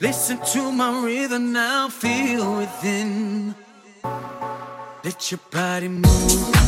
Listen to my rhythm now, feel within. Let your body move.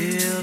Feel.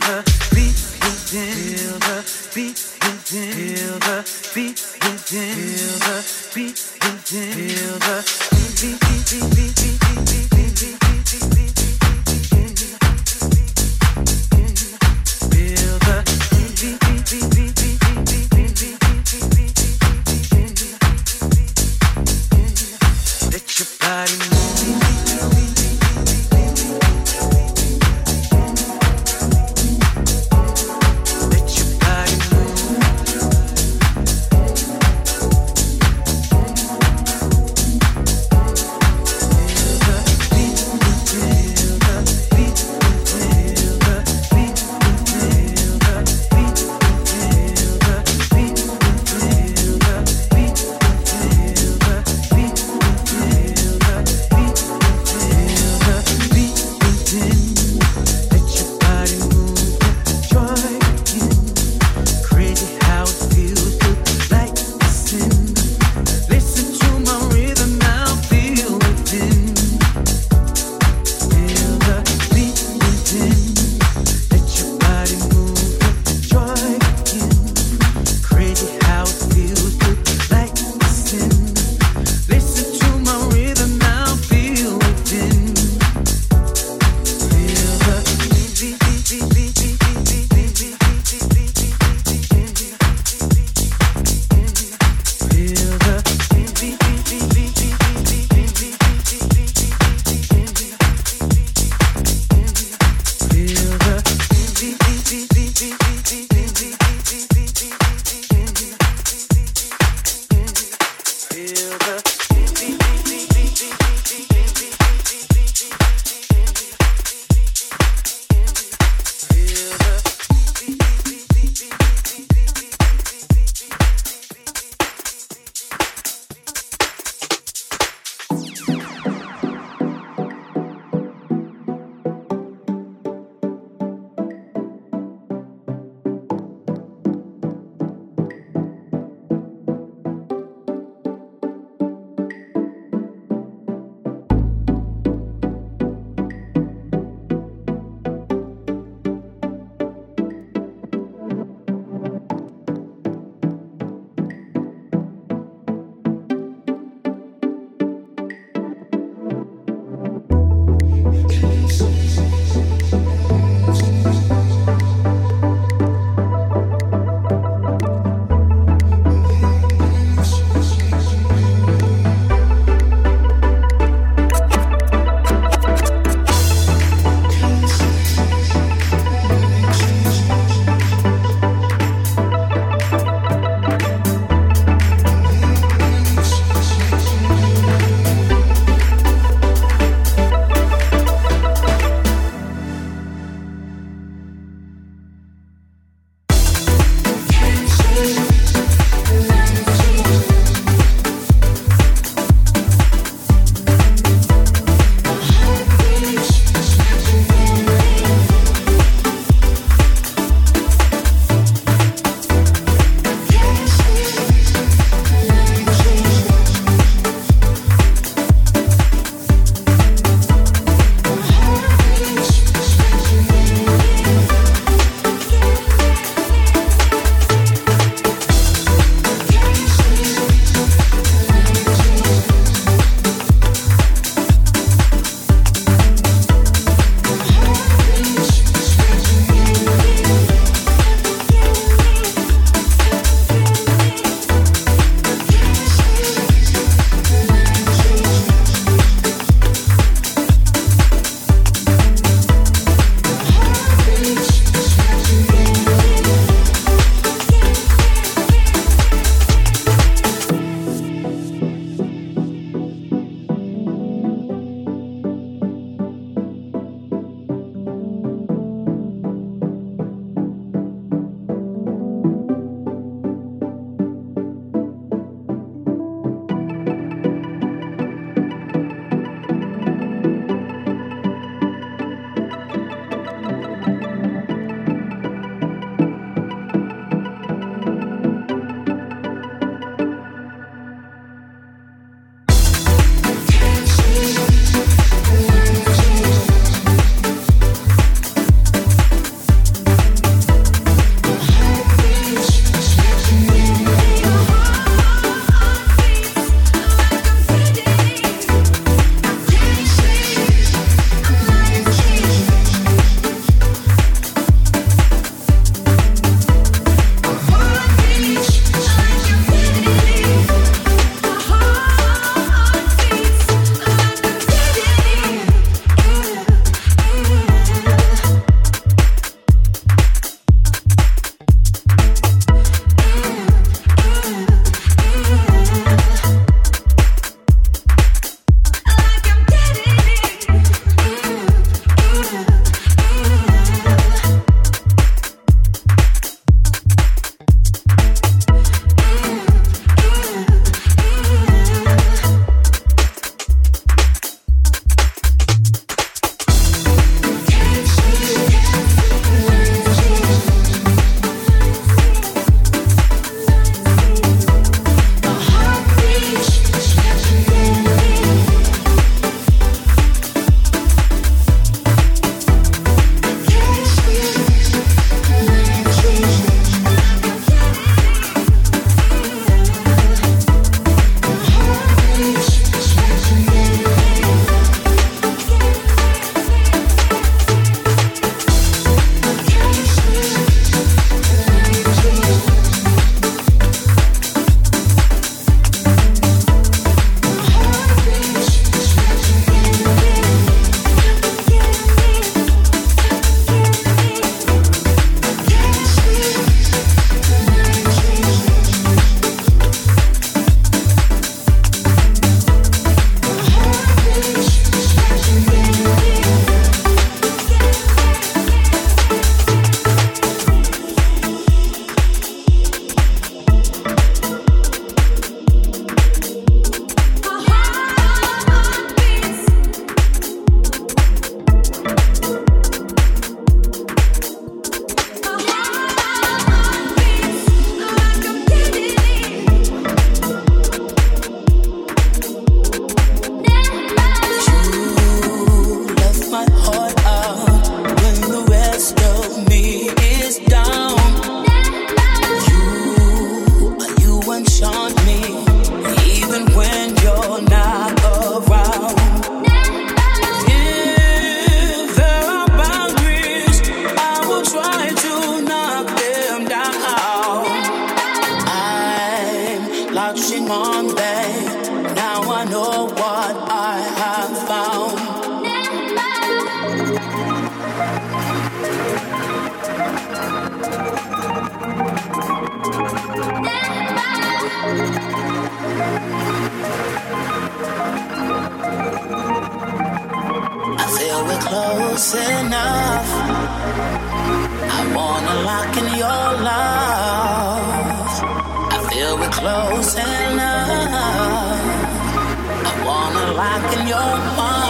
Lock in your mind.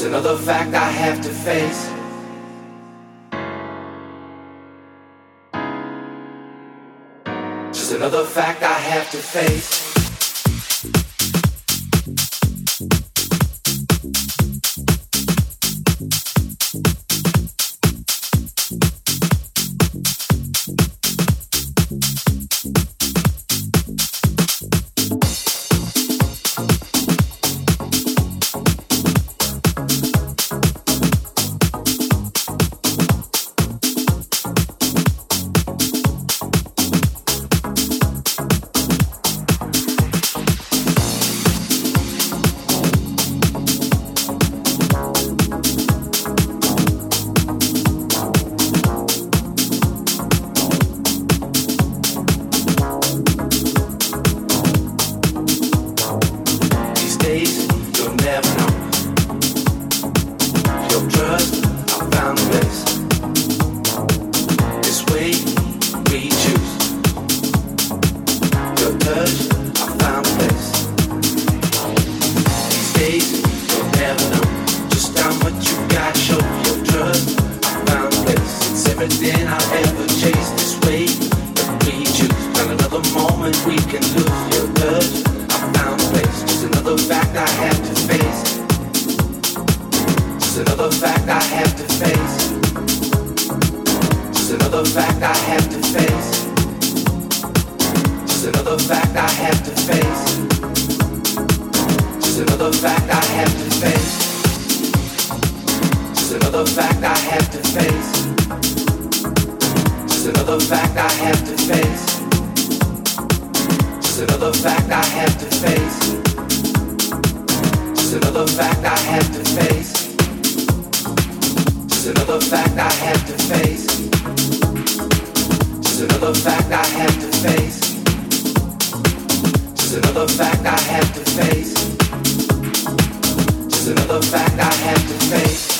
just another fact I have to face. Just another fact I have to face. another fact I have to face. Just another fact I have to face. Just another fact I have to face. Just another fact I have to face.